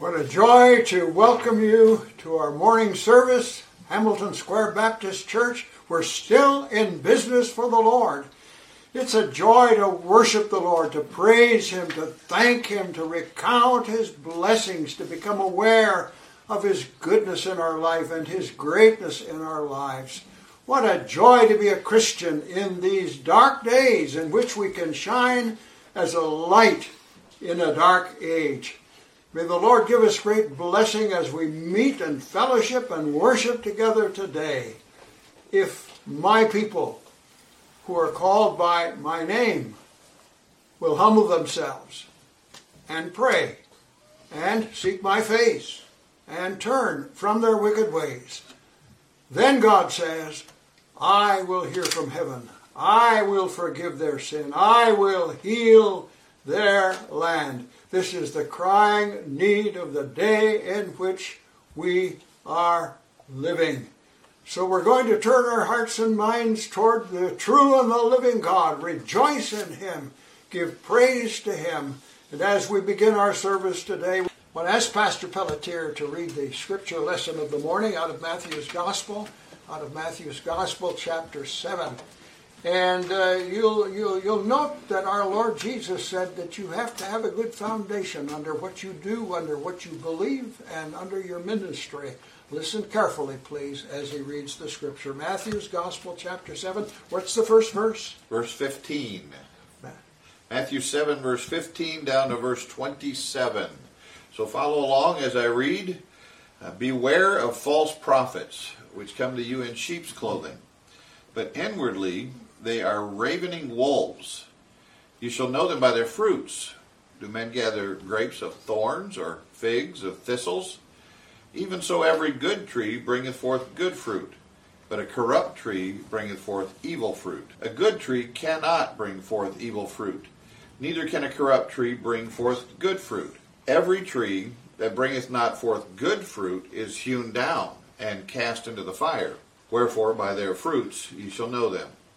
What a joy to welcome you to our morning service, Hamilton Square Baptist Church. We're still in business for the Lord. It's a joy to worship the Lord, to praise Him, to thank Him, to recount His blessings, to become aware of His goodness in our life and His greatness in our lives. What a joy to be a Christian in these dark days in which we can shine as a light in a dark age. May the Lord give us great blessing as we meet and fellowship and worship together today. If my people who are called by my name will humble themselves and pray and seek my face and turn from their wicked ways, then God says, I will hear from heaven. I will forgive their sin. I will heal their land. This is the crying need of the day in which we are living. So we're going to turn our hearts and minds toward the true and the living God. Rejoice in Him. Give praise to Him. And as we begin our service today, I want to ask Pastor Pelletier to read the scripture lesson of the morning out of Matthew's Gospel, out of Matthew's Gospel, chapter 7. And uh, you'll, you'll, you'll note that our Lord Jesus said that you have to have a good foundation under what you do, under what you believe, and under your ministry. Listen carefully, please, as he reads the scripture. Matthew's Gospel, chapter 7. What's the first verse? Verse 15. Matthew 7, verse 15 down to verse 27. So follow along as I read. Uh, Beware of false prophets, which come to you in sheep's clothing, but inwardly they are ravening wolves. You shall know them by their fruits. Do men gather grapes of thorns or figs of thistles? Even so, every good tree bringeth forth good fruit, but a corrupt tree bringeth forth evil fruit. A good tree cannot bring forth evil fruit, neither can a corrupt tree bring forth good fruit. Every tree that bringeth not forth good fruit is hewn down and cast into the fire. Wherefore, by their fruits ye shall know them.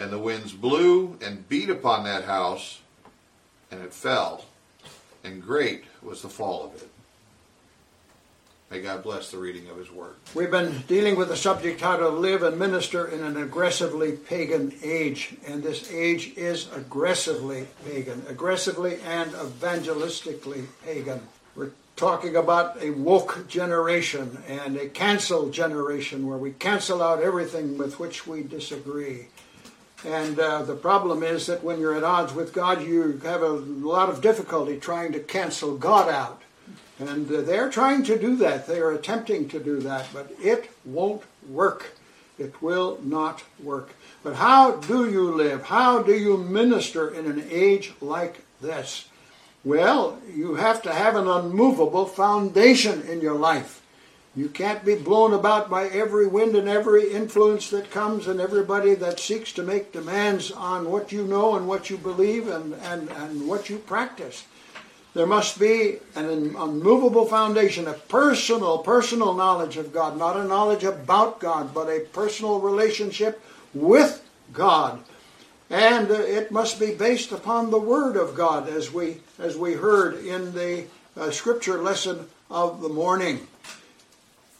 and the winds blew and beat upon that house, and it fell, and great was the fall of it. May God bless the reading of His Word. We've been dealing with the subject how to live and minister in an aggressively pagan age, and this age is aggressively pagan, aggressively and evangelistically pagan. We're talking about a woke generation and a cancel generation where we cancel out everything with which we disagree. And uh, the problem is that when you're at odds with God, you have a lot of difficulty trying to cancel God out. And uh, they're trying to do that. They are attempting to do that, but it won't work. It will not work. But how do you live? How do you minister in an age like this? Well, you have to have an unmovable foundation in your life. You can't be blown about by every wind and every influence that comes and everybody that seeks to make demands on what you know and what you believe and, and, and what you practice. There must be an unmovable foundation, a personal, personal knowledge of God, not a knowledge about God, but a personal relationship with God. And uh, it must be based upon the Word of God, as we, as we heard in the uh, scripture lesson of the morning.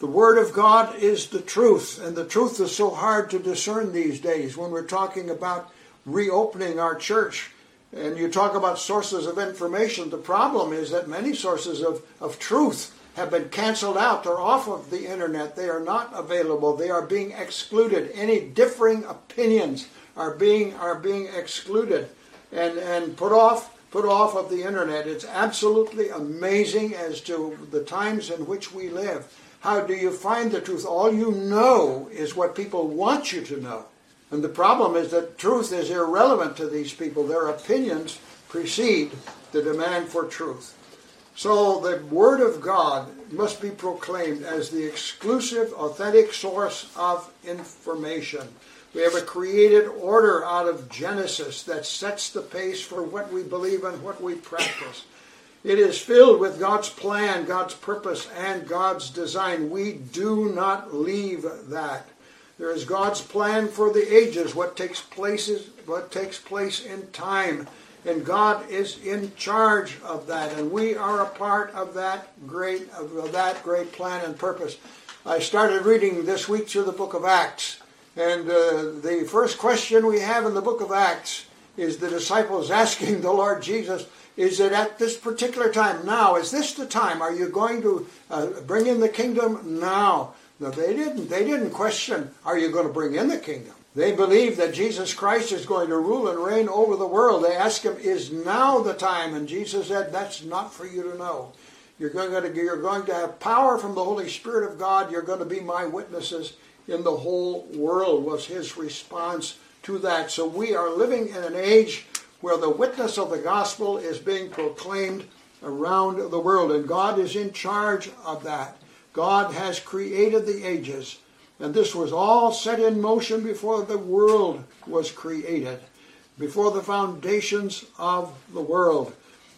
The Word of God is the truth, and the truth is so hard to discern these days when we're talking about reopening our church. And you talk about sources of information. The problem is that many sources of, of truth have been canceled out. They're off of the internet. They are not available. They are being excluded. Any differing opinions are being are being excluded and, and put off put off of the internet. It's absolutely amazing as to the times in which we live. How do you find the truth? All you know is what people want you to know. And the problem is that truth is irrelevant to these people. Their opinions precede the demand for truth. So the Word of God must be proclaimed as the exclusive, authentic source of information. We have a created order out of Genesis that sets the pace for what we believe and what we practice. It is filled with God's plan, God's purpose, and God's design. We do not leave that. There is God's plan for the ages, what takes place is what takes place in time. And God is in charge of that, and we are a part of that great of that great plan and purpose. I started reading this week through the book of Acts, and uh, the first question we have in the book of Acts is the disciples asking the Lord Jesus, Is it at this particular time now? Is this the time? Are you going to uh, bring in the kingdom now? No, they didn't. They didn't question, Are you going to bring in the kingdom? They believe that Jesus Christ is going to rule and reign over the world. They ask him, Is now the time? And Jesus said, That's not for you to know. You're going to, you're going to have power from the Holy Spirit of God. You're going to be my witnesses in the whole world, was his response to that. So we are living in an age where the witness of the gospel is being proclaimed around the world, and God is in charge of that. God has created the ages, and this was all set in motion before the world was created, before the foundations of the world.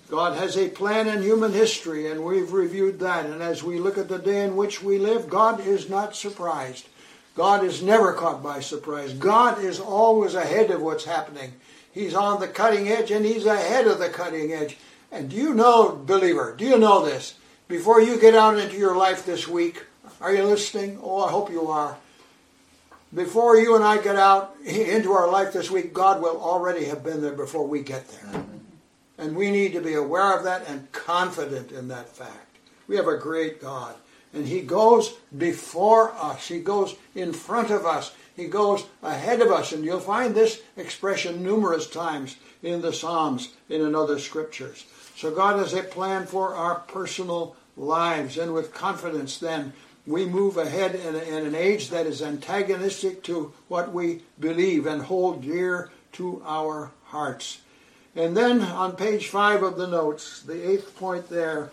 God has a plan in human history, and we've reviewed that. And as we look at the day in which we live, God is not surprised. God is never caught by surprise. God is always ahead of what's happening. He's on the cutting edge and he's ahead of the cutting edge. And do you know, believer, do you know this? Before you get out into your life this week, are you listening? Oh, I hope you are. Before you and I get out into our life this week, God will already have been there before we get there. And we need to be aware of that and confident in that fact. We have a great God and he goes before us. He goes in front of us. He goes ahead of us. And you'll find this expression numerous times in the Psalms in other scriptures. So God has a plan for our personal lives. And with confidence, then, we move ahead in, in an age that is antagonistic to what we believe and hold dear to our hearts. And then on page five of the notes, the eighth point there,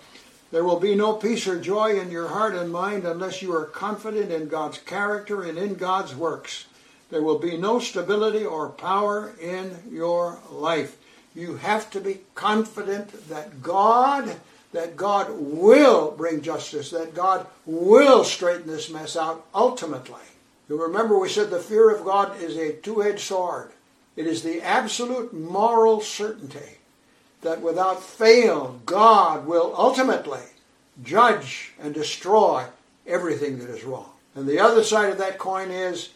there will be no peace or joy in your heart and mind unless you are confident in God's character and in God's works. There will be no stability or power in your life. You have to be confident that God that God will bring justice, that God will straighten this mess out ultimately. You remember we said the fear of God is a two-edged sword. It is the absolute moral certainty that without fail, God will ultimately judge and destroy everything that is wrong. And the other side of that coin is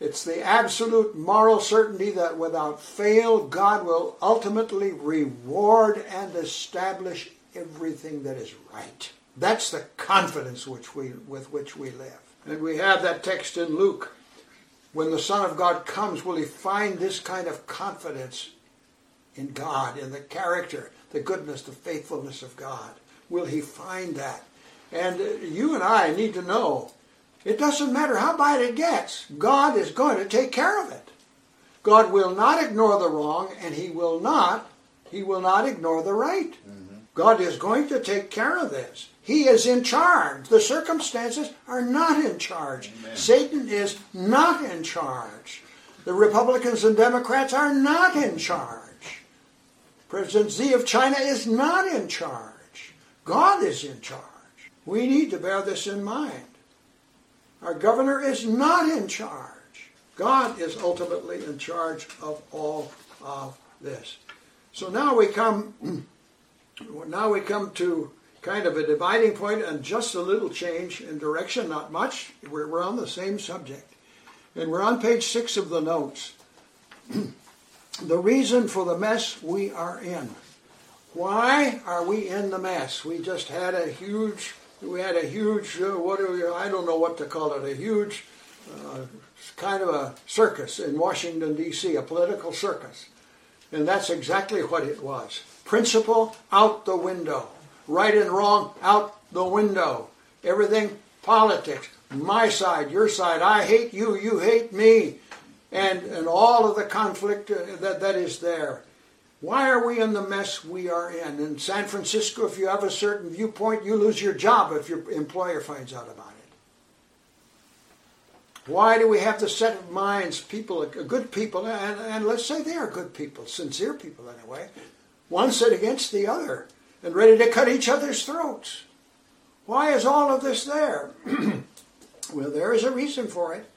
it's the absolute moral certainty that without fail, God will ultimately reward and establish everything that is right. That's the confidence which we, with which we live. And we have that text in Luke. When the Son of God comes, will he find this kind of confidence in God, in the character, the goodness, the faithfulness of God? Will he find that? And you and I need to know it doesn't matter how bad it gets, God is going to take care of it. God will not ignore the wrong, and he will not, he will not ignore the right. Mm-hmm. God is going to take care of this. He is in charge. The circumstances are not in charge. Amen. Satan is not in charge. The Republicans and Democrats are not in charge. President Xi of China is not in charge. God is in charge. We need to bear this in mind. Our governor is not in charge. God is ultimately in charge of all of this. So now we come now we come to kind of a dividing point and just a little change in direction, not much. We're, we're on the same subject. And we're on page six of the notes. the reason for the mess we are in. Why are we in the mess? We just had a huge we had a huge, uh, what do we, I don't know what to call it, a huge uh, kind of a circus in Washington, D.C., a political circus. And that's exactly what it was. Principle out the window. Right and wrong out the window. Everything politics. My side, your side. I hate you, you hate me. And, and all of the conflict uh, that, that is there. Why are we in the mess we are in? In San Francisco, if you have a certain viewpoint, you lose your job if your employer finds out about it. Why do we have the set of minds, people, good people, and, and let's say they are good people, sincere people anyway, one set against the other and ready to cut each other's throats? Why is all of this there? well, there is a reason for it.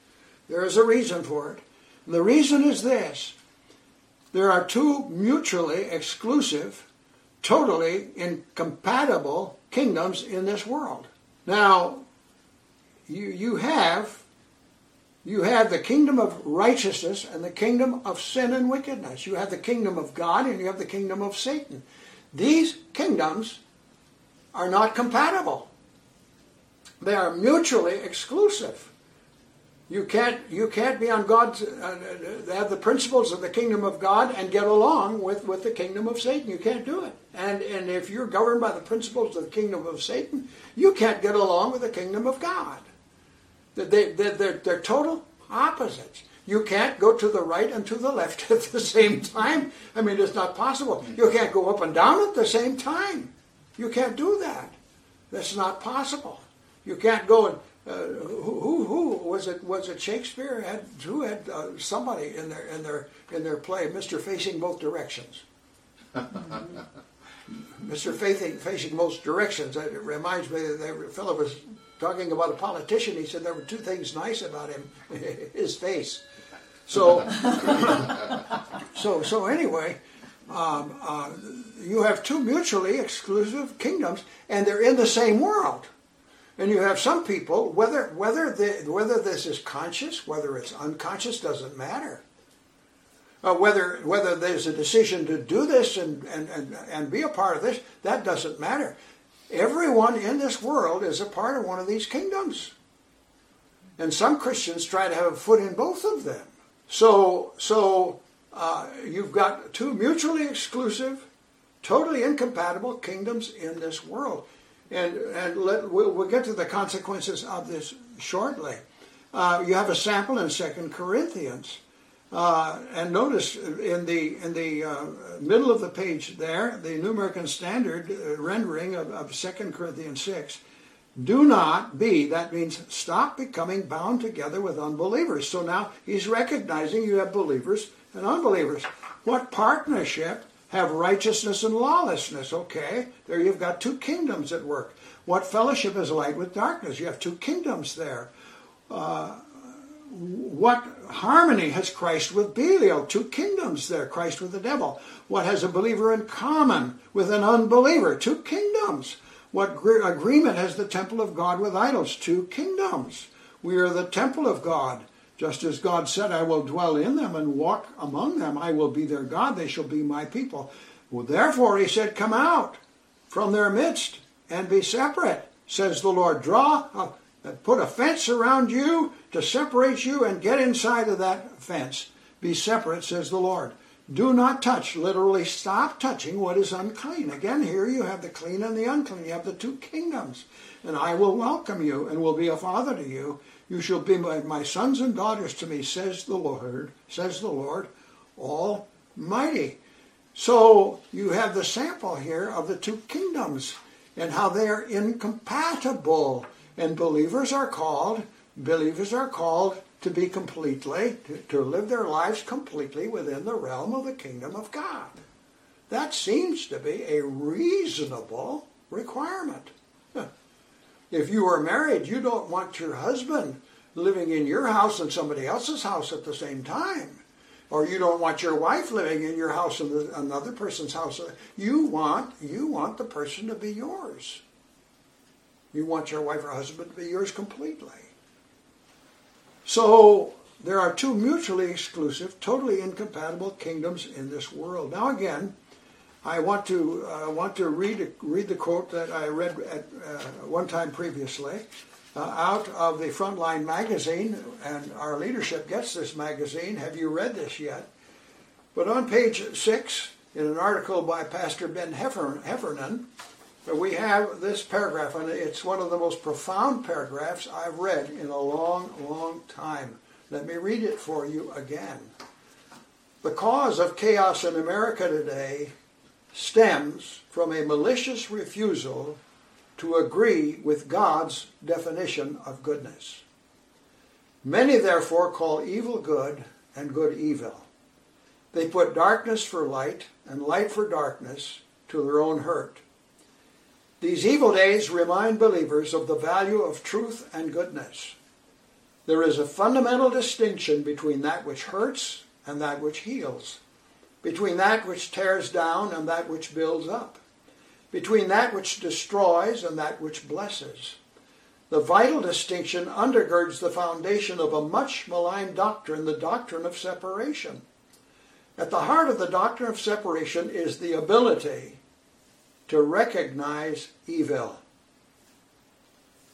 There is a reason for it. And the reason is this there are two mutually exclusive, totally incompatible kingdoms in this world. Now, you, you have you have the kingdom of righteousness and the kingdom of sin and wickedness. You have the kingdom of God and you have the kingdom of Satan. These kingdoms are not compatible. They are mutually exclusive. You can't you can't be on God's uh, uh, have the principles of the kingdom of God and get along with, with the kingdom of Satan. You can't do it. And and if you're governed by the principles of the kingdom of Satan, you can't get along with the kingdom of God. They, they, they're, they're total opposites. You can't go to the right and to the left at the same time. I mean, it's not possible. You can't go up and down at the same time. You can't do that. That's not possible. You can't go and uh, who, who, who was it? Was it Shakespeare? Had who had uh, somebody in their in their in their play, Mister Facing Both Directions. Mister Facing Facing Both Directions. It reminds me that the fellow was talking about a politician, he said there were two things nice about him his face. So, so, so anyway, um, uh, you have two mutually exclusive kingdoms, and they're in the same world. And you have some people, whether whether the, whether this is conscious, whether it's unconscious, doesn't matter. Uh, whether whether there's a decision to do this and, and, and, and be a part of this, that doesn't matter. Everyone in this world is a part of one of these kingdoms. And some Christians try to have a foot in both of them. So, so uh, you've got two mutually exclusive, totally incompatible kingdoms in this world. And, and let, we'll, we'll get to the consequences of this shortly. Uh, you have a sample in Second Corinthians. Uh, and notice in the in the uh, middle of the page there, the New American Standard uh, rendering of, of 2 Corinthians 6, do not be, that means stop becoming bound together with unbelievers. So now he's recognizing you have believers and unbelievers. What partnership have righteousness and lawlessness? Okay, there you've got two kingdoms at work. What fellowship is light with darkness? You have two kingdoms there. Uh, what harmony has Christ with Belial? Two kingdoms there, Christ with the devil. What has a believer in common with an unbeliever? Two kingdoms. What agreement has the temple of God with idols? Two kingdoms. We are the temple of God. Just as God said, I will dwell in them and walk among them. I will be their God. They shall be my people. Well, therefore, he said, Come out from their midst and be separate, says the Lord. Draw, put a fence around you to separate you and get inside of that fence. Be separate, says the Lord. Do not touch, literally stop touching what is unclean. Again, here you have the clean and the unclean. You have the two kingdoms. And I will welcome you and will be a father to you. You shall be my, my sons and daughters to me, says the Lord, says the Lord Almighty. So you have the sample here of the two kingdoms and how they are incompatible. And believers are called, believers are called to be completely, to, to live their lives completely within the realm of the kingdom of God. That seems to be a reasonable requirement. If you are married, you don't want your husband living in your house and somebody else's house at the same time. Or you don't want your wife living in your house and another person's house. You want you want the person to be yours. You want your wife or husband to be yours completely. So there are two mutually exclusive, totally incompatible kingdoms in this world. Now, again, I want to uh, want to read read the quote that I read at uh, one time previously uh, out of the Frontline magazine, and our leadership gets this magazine. Have you read this yet? But on page six, in an article by Pastor Ben Heffernan, we have this paragraph, and it's one of the most profound paragraphs I've read in a long, long time. Let me read it for you again. The cause of chaos in America today stems from a malicious refusal to agree with God's definition of goodness. Many, therefore, call evil good and good evil. They put darkness for light and light for darkness to their own hurt. These evil days remind believers of the value of truth and goodness. There is a fundamental distinction between that which hurts and that which heals, between that which tears down and that which builds up, between that which destroys and that which blesses. The vital distinction undergirds the foundation of a much maligned doctrine, the doctrine of separation. At the heart of the doctrine of separation is the ability to recognize evil,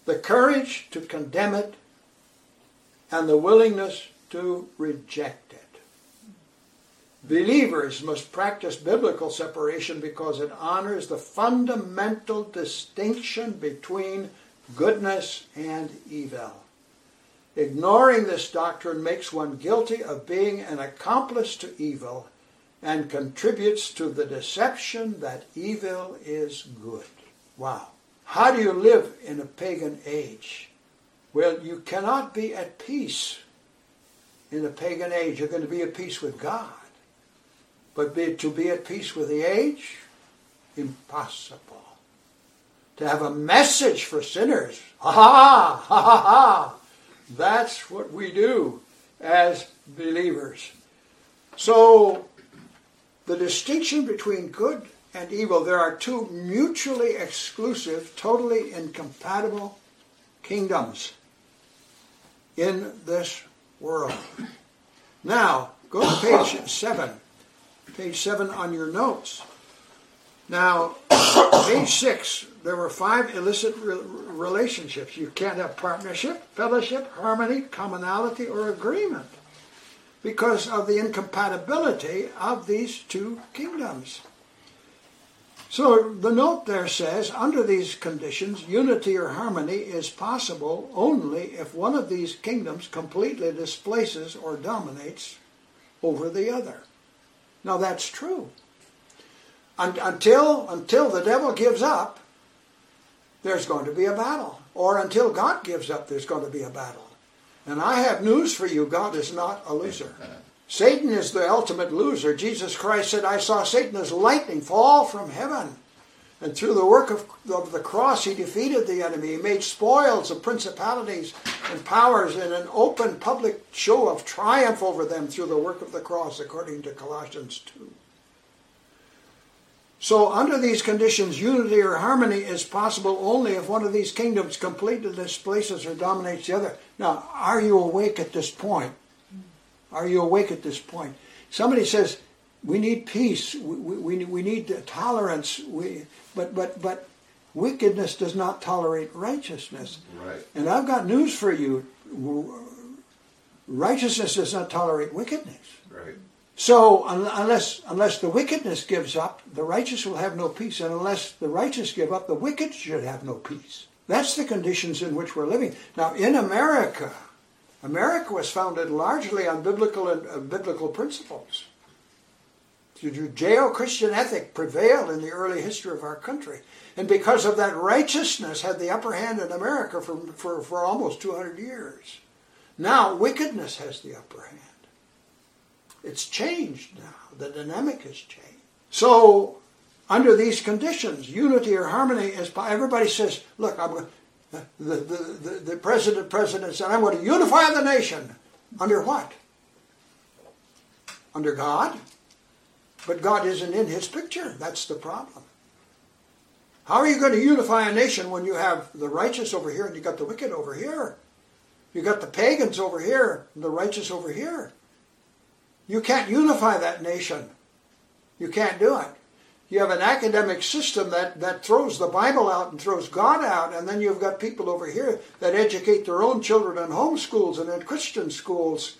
the courage to condemn it, and the willingness to reject. Believers must practice biblical separation because it honors the fundamental distinction between goodness and evil. Ignoring this doctrine makes one guilty of being an accomplice to evil and contributes to the deception that evil is good. Wow. How do you live in a pagan age? Well, you cannot be at peace in a pagan age. You're going to be at peace with God. But be, to be at peace with the age? Impossible. To have a message for sinners? Ha ha ha ha ha! That's what we do as believers. So the distinction between good and evil, there are two mutually exclusive, totally incompatible kingdoms in this world. Now, go to page 7. Page 7 on your notes. Now, page 6, there were five illicit re- relationships. You can't have partnership, fellowship, harmony, commonality, or agreement because of the incompatibility of these two kingdoms. So the note there says, under these conditions, unity or harmony is possible only if one of these kingdoms completely displaces or dominates over the other. Now that's true. until, until the devil gives up, there's going to be a battle. Or until God gives up, there's going to be a battle. And I have news for you God is not a loser. Satan is the ultimate loser. Jesus Christ said, I saw Satan as lightning fall from heaven. And through the work of, of the cross, he defeated the enemy. He made spoils of principalities and powers in an open public show of triumph over them through the work of the cross, according to Colossians 2. So, under these conditions, unity or harmony is possible only if one of these kingdoms completely displaces or dominates the other. Now, are you awake at this point? Are you awake at this point? Somebody says, we need peace, we, we, we need tolerance, we, but, but, but wickedness does not tolerate righteousness. Right. And I've got news for you righteousness does not tolerate wickedness. Right. So unless unless the wickedness gives up, the righteous will have no peace, and unless the righteous give up, the wicked should have no peace. That's the conditions in which we're living now. In America, America was founded largely on biblical and uh, biblical principles. The Judeo-Christian ethic prevailed in the early history of our country, and because of that, righteousness had the upper hand in America for, for, for almost 200 years. Now, wickedness has the upper hand. It's changed now. The dynamic has changed. So, under these conditions, unity or harmony is. Everybody says, "Look, I'm the, the, the, the president president said, I'm going to unify the nation." Under what? Under God. But God isn't in his picture. That's the problem. How are you going to unify a nation when you have the righteous over here and you got the wicked over here? You got the pagans over here and the righteous over here. You can't unify that nation. You can't do it. you have an academic system that, that throws the Bible out and throws God out, and then you've got people over here that educate their own children in homeschools and in Christian schools.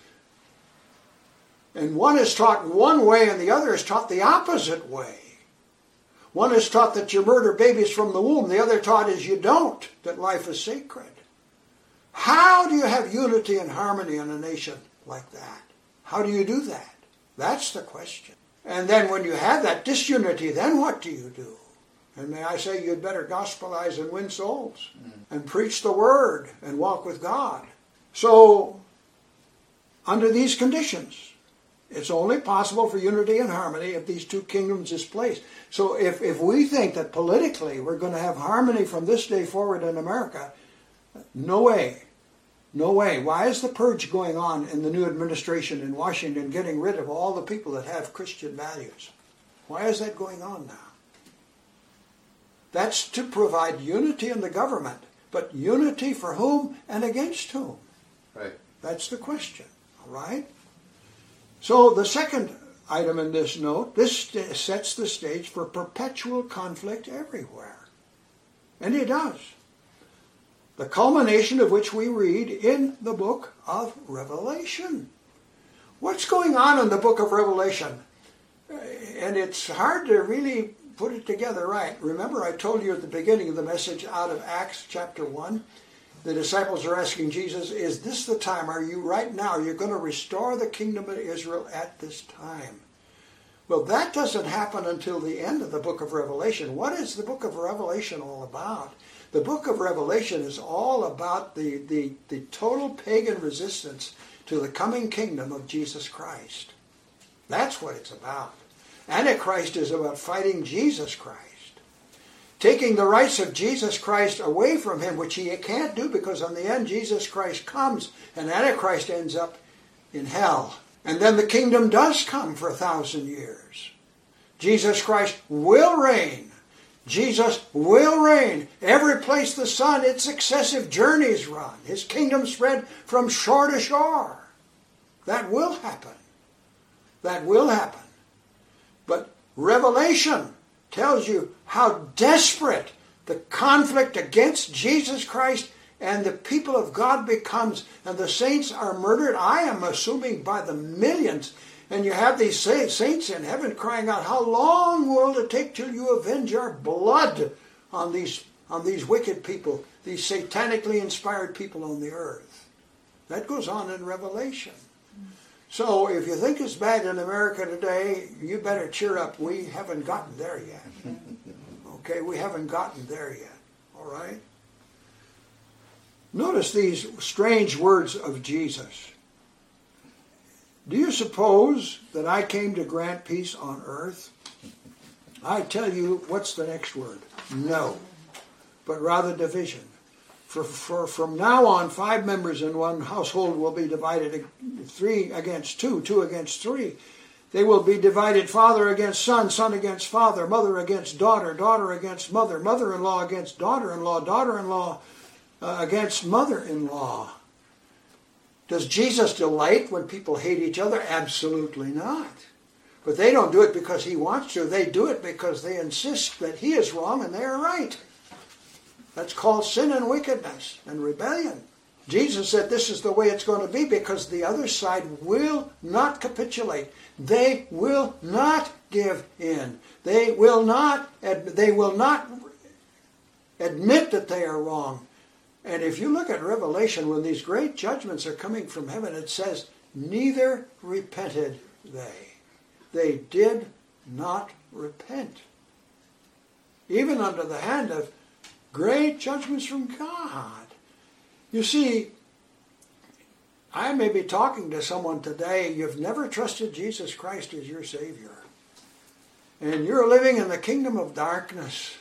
And one is taught one way and the other is taught the opposite way. One is taught that you murder babies from the womb, the other taught is you don't, that life is sacred. How do you have unity and harmony in a nation like that? How do you do that? That's the question. And then when you have that disunity, then what do you do? And may I say, you'd better gospelize and win souls mm. and preach the word and walk with God. So, under these conditions, it's only possible for unity and harmony if these two kingdoms is placed. So, if, if we think that politically we're going to have harmony from this day forward in America, no way. No way. Why is the purge going on in the new administration in Washington, getting rid of all the people that have Christian values? Why is that going on now? That's to provide unity in the government, but unity for whom and against whom? Right. That's the question. All right? So the second item in this note, this sets the stage for perpetual conflict everywhere. And it does the culmination of which we read in the book of Revelation. What's going on in the book of Revelation? And it's hard to really put it together right. Remember, I told you at the beginning of the message out of Acts chapter 1, the disciples are asking Jesus, Is this the time? Are you right now? You're going to restore the kingdom of Israel at this time. Well, that doesn't happen until the end of the book of Revelation. What is the book of Revelation all about? The book of Revelation is all about the, the, the total pagan resistance to the coming kingdom of Jesus Christ. That's what it's about. Antichrist is about fighting Jesus Christ. Taking the rights of Jesus Christ away from him, which he can't do because in the end Jesus Christ comes and Antichrist ends up in hell. And then the kingdom does come for a thousand years. Jesus Christ will reign Jesus will reign. Every place the sun its successive journeys run. His kingdom spread from shore to shore. That will happen. That will happen. But Revelation tells you how desperate the conflict against Jesus Christ and the people of God becomes, and the saints are murdered. I am assuming by the millions and you have these saints in heaven crying out, How long will it take till you avenge our blood on these, on these wicked people, these satanically inspired people on the earth? That goes on in Revelation. So if you think it's bad in America today, you better cheer up. We haven't gotten there yet. Okay, we haven't gotten there yet. All right? Notice these strange words of Jesus. Do you suppose that I came to grant peace on earth? I tell you, what's the next word? No, but rather division. For, for from now on, five members in one household will be divided three against two, two against three. They will be divided father against son, son against father, mother against daughter, daughter against mother, mother in law against daughter in law, daughter in law uh, against mother in law. Does Jesus delight when people hate each other? Absolutely not. But they don't do it because he wants to. They do it because they insist that he is wrong and they are right. That's called sin and wickedness and rebellion. Jesus said this is the way it's going to be because the other side will not capitulate. They will not give in. They will not they will not admit that they are wrong. And if you look at Revelation, when these great judgments are coming from heaven, it says, Neither repented they. They did not repent. Even under the hand of great judgments from God. You see, I may be talking to someone today, you've never trusted Jesus Christ as your Savior. And you're living in the kingdom of darkness.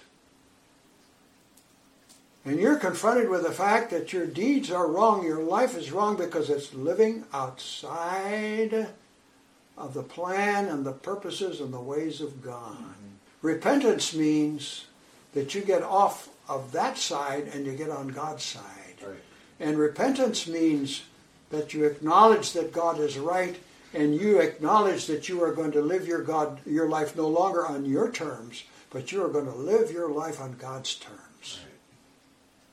And you're confronted with the fact that your deeds are wrong, your life is wrong because it's living outside of the plan and the purposes and the ways of God. Mm-hmm. Repentance means that you get off of that side and you get on God's side. Right. And repentance means that you acknowledge that God is right and you acknowledge that you are going to live your God your life no longer on your terms, but you are going to live your life on God's terms.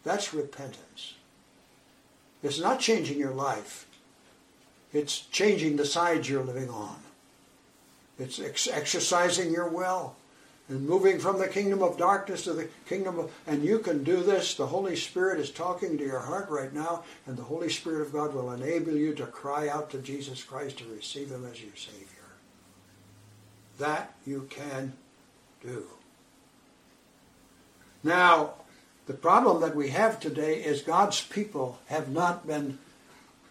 That's repentance. It's not changing your life. It's changing the side you're living on. It's ex- exercising your will and moving from the kingdom of darkness to the kingdom of, and you can do this. The Holy Spirit is talking to your heart right now, and the Holy Spirit of God will enable you to cry out to Jesus Christ to receive Him as your Savior. That you can do. Now, the problem that we have today is God's people have not been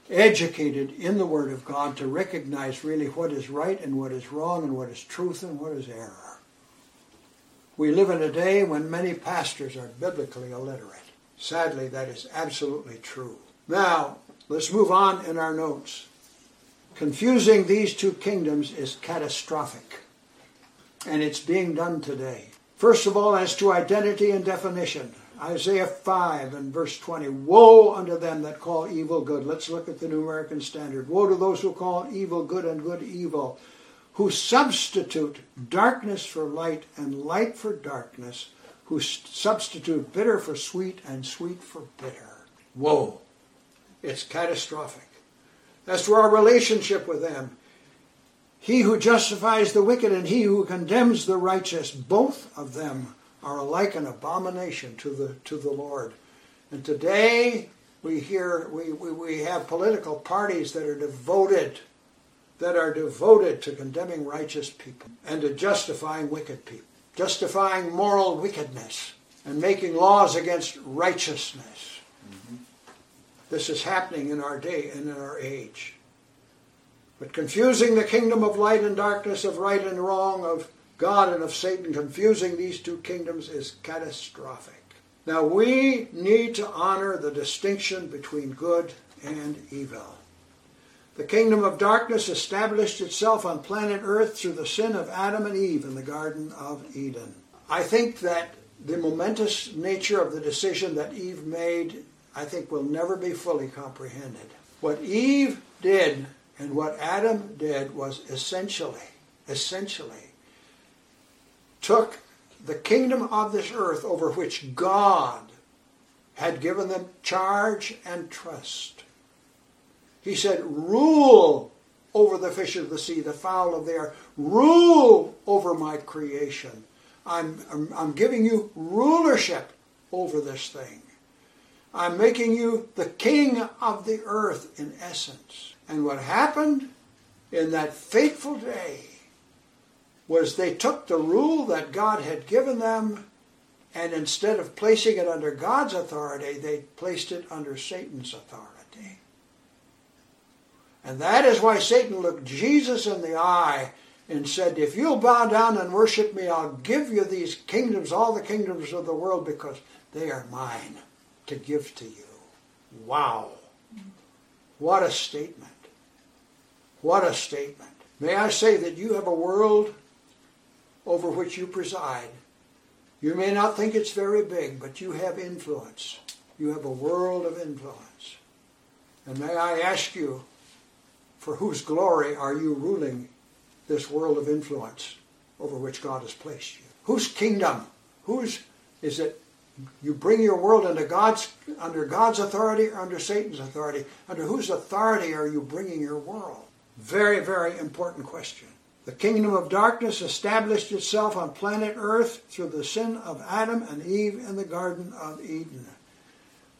educated in the Word of God to recognize really what is right and what is wrong and what is truth and what is error. We live in a day when many pastors are biblically illiterate. Sadly, that is absolutely true. Now, let's move on in our notes. Confusing these two kingdoms is catastrophic, and it's being done today. First of all, as to identity and definition, Isaiah 5 and verse 20 Woe unto them that call evil good. Let's look at the New American Standard. Woe to those who call evil good and good evil who substitute darkness for light and light for darkness, who substitute bitter for sweet and sweet for bitter. Whoa, it's catastrophic. As to our relationship with them, he who justifies the wicked and he who condemns the righteous, both of them are alike an abomination to the, to the Lord. And today we hear, we, we, we have political parties that are devoted that are devoted to condemning righteous people and to justifying wicked people, justifying moral wickedness and making laws against righteousness. Mm-hmm. This is happening in our day and in our age. But confusing the kingdom of light and darkness, of right and wrong, of God and of Satan, confusing these two kingdoms is catastrophic. Now we need to honor the distinction between good and evil. The kingdom of darkness established itself on planet Earth through the sin of Adam and Eve in the Garden of Eden. I think that the momentous nature of the decision that Eve made, I think, will never be fully comprehended. What Eve did and what Adam did was essentially, essentially, took the kingdom of this earth over which God had given them charge and trust he said, Rule over the fish of the sea, the fowl of the air. Rule over my creation. I'm, I'm, I'm giving you rulership over this thing. I'm making you the king of the earth in essence. And what happened in that fateful day was they took the rule that God had given them and instead of placing it under God's authority, they placed it under Satan's authority. And that is why Satan looked Jesus in the eye and said, If you'll bow down and worship me, I'll give you these kingdoms, all the kingdoms of the world, because they are mine to give to you. Wow. What a statement. What a statement. May I say that you have a world over which you preside. You may not think it's very big, but you have influence. You have a world of influence. And may I ask you, for whose glory are you ruling this world of influence over which God has placed you? Whose kingdom? Whose is it? You bring your world into God's under God's authority or under Satan's authority? Under whose authority are you bringing your world? Very, very important question. The kingdom of darkness established itself on planet Earth through the sin of Adam and Eve in the Garden of Eden.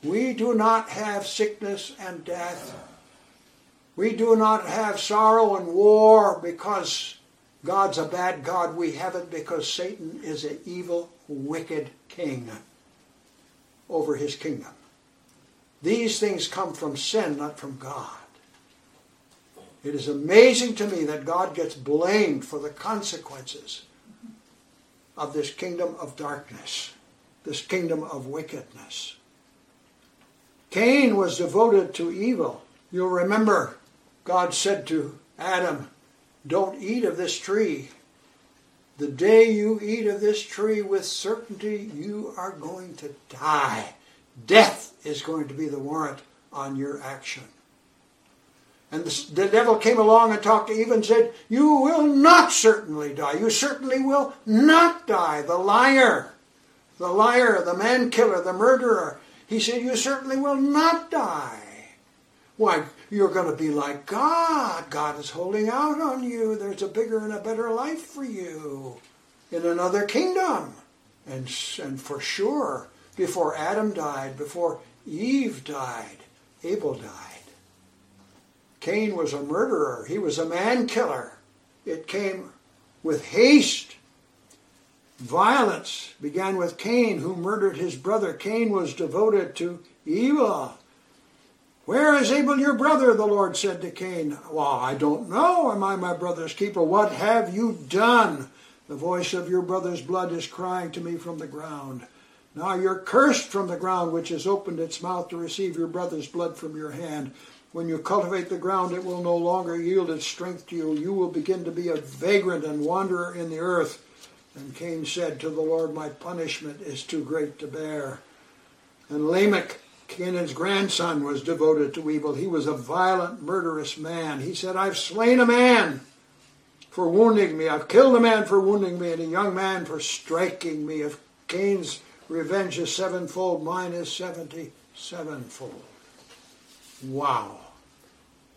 We do not have sickness and death we do not have sorrow and war because God's a bad God. We have it because Satan is an evil, wicked king over his kingdom. These things come from sin, not from God. It is amazing to me that God gets blamed for the consequences of this kingdom of darkness, this kingdom of wickedness. Cain was devoted to evil. You'll remember God said to Adam, Don't eat of this tree. The day you eat of this tree, with certainty you are going to die. Death is going to be the warrant on your action. And the, devil came along and talked to Eve and said, You will not certainly die. You certainly will not die. The liar, the liar, the man killer, the murderer. He said, You certainly will not die. Why, you're going to be like God. God is holding out on you. There's a bigger and a better life for you in another kingdom. And, and for sure, before Adam died, before Eve died, Abel died. Cain was a murderer. He was a man killer. It came with haste. Violence began with Cain, who murdered his brother. Cain was devoted to evil. Where is Abel your brother? The Lord said to Cain. Well, I don't know. Am I my brother's keeper? What have you done? The voice of your brother's blood is crying to me from the ground. Now you're cursed from the ground, which has opened its mouth to receive your brother's blood from your hand. When you cultivate the ground, it will no longer yield its strength to you. You will begin to be a vagrant and wanderer in the earth. And Cain said to the Lord, My punishment is too great to bear. And Lamech, Canaan's grandson, was devoted to evil. He was a violent, murderous man. He said, I've slain a man for wounding me. I've killed a man for wounding me, and a young man for striking me. If Cain's revenge is sevenfold, mine is seventy sevenfold. Wow.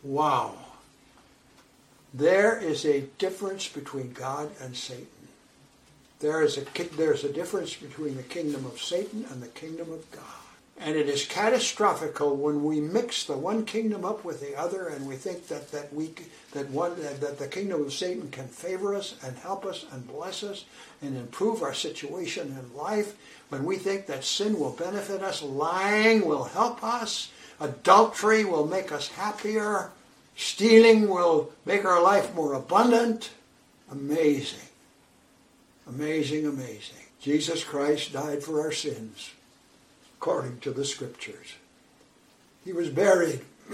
Wow. There is a difference between God and Satan. There is a, there's a difference between the kingdom of Satan and the kingdom of God. And it is catastrophical when we mix the one kingdom up with the other, and we think that that we that one that the kingdom of Satan can favor us and help us and bless us and improve our situation in life. When we think that sin will benefit us, lying will help us, Adultery will make us happier. Stealing will make our life more abundant. Amazing. Amazing, amazing. Jesus Christ died for our sins, according to the Scriptures. He was buried.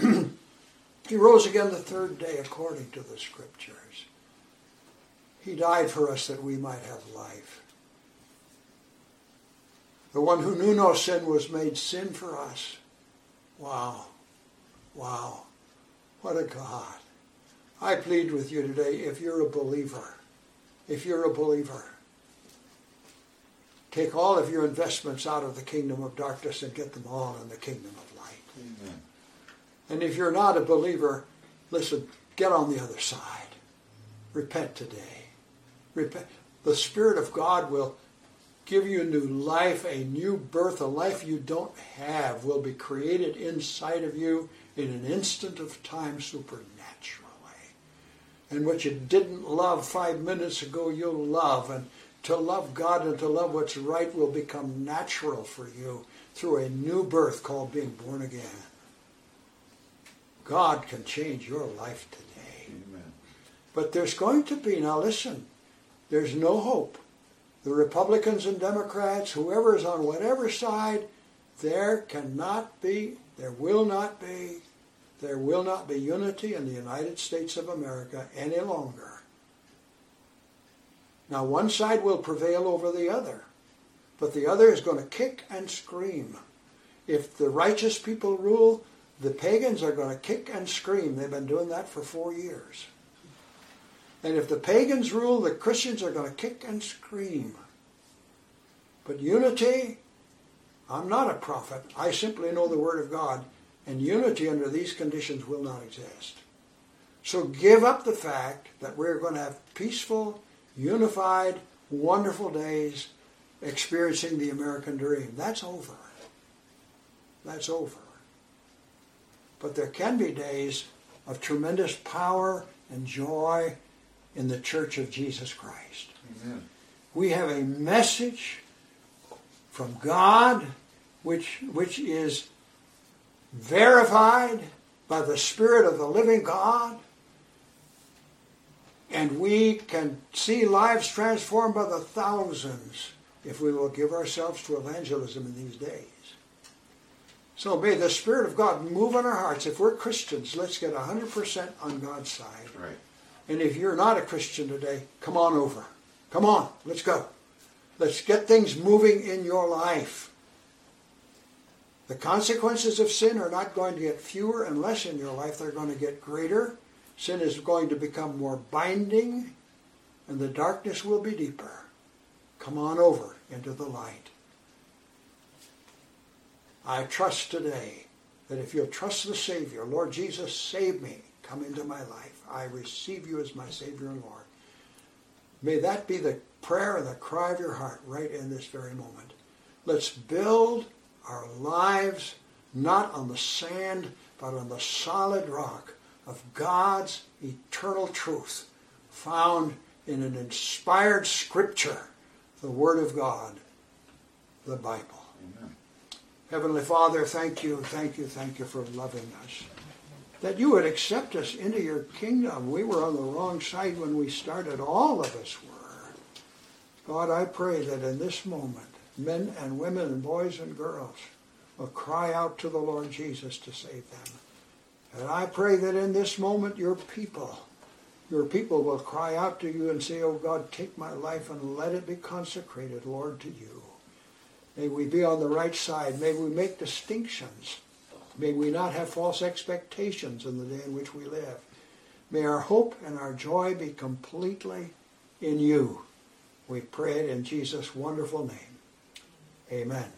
he rose again the third day, according to the Scriptures. He died for us that we might have life. The one who knew no sin was made sin for us Wow. Wow. What a God. I plead with you today if you're a believer, if you're a believer, take all of your investments out of the kingdom of darkness and get them all in the kingdom of light. Amen. And if you're not a believer, listen, get on the other side. Repent today. Repent. The Spirit of God will give you a new life, a new birth, a life you don't have will be created inside of you in an instant of time supernaturally. And what you didn't love five minutes ago, you'll love. And to love God and to love what's right will become natural for you through a new birth called being born again. God can change your life today. Amen. But there's going to be, now listen, there's no hope the Republicans and Democrats, whoever is on whatever side, there cannot be, there will not be, there will not be unity in the United States of America any longer. Now, one side will prevail over the other, but the other is going to kick and scream. If the righteous people rule, the pagans are going to kick and scream. They've been doing that for four years. And if the pagans rule, the Christians are going to kick and scream. But unity, I'm not a prophet. I simply know the Word of God. And unity under these conditions will not exist. So give up the fact that we're going to have peaceful, unified, wonderful days experiencing the American dream. That's over. That's over. But there can be days of tremendous power and joy in the church of Jesus Christ. Amen. We have a message from God which, which is verified by the Spirit of the living God. And we can see lives transformed by the thousands if we will give ourselves to evangelism in these days. So may the Spirit of God move on our hearts. If we're Christians, let's get 100% on God's side. Right. And if you're not a Christian today, come on over. Come on, let's go. Let's get things moving in your life. The consequences of sin are not going to get fewer and less in your life, they're going to get greater. Sin is going to become more binding, and the darkness will be deeper. Come on over into the light. I trust today that if you'll trust the Savior, Lord Jesus, save me, come into my life. I receive you as my Savior and Lord. May that be the prayer and the cry of your heart right in this very moment. Let's build our lives not on the sand, but on the solid rock of God's eternal truth found in an inspired scripture, the Word of God, the Bible. Amen. Heavenly Father, thank you, thank you, thank you for loving us. That you would accept us into your kingdom. We were on the wrong side when we started. All of us were. God, I pray that in this moment, men and women and boys and girls will cry out to the Lord Jesus to save them. And I pray that in this moment your people, your people will cry out to you and say, Oh God, take my life and let it be consecrated, Lord, to you. May we be on the right side. May we make distinctions. May we not have false expectations in the day in which we live. May our hope and our joy be completely in you. We pray it in Jesus' wonderful name. Amen.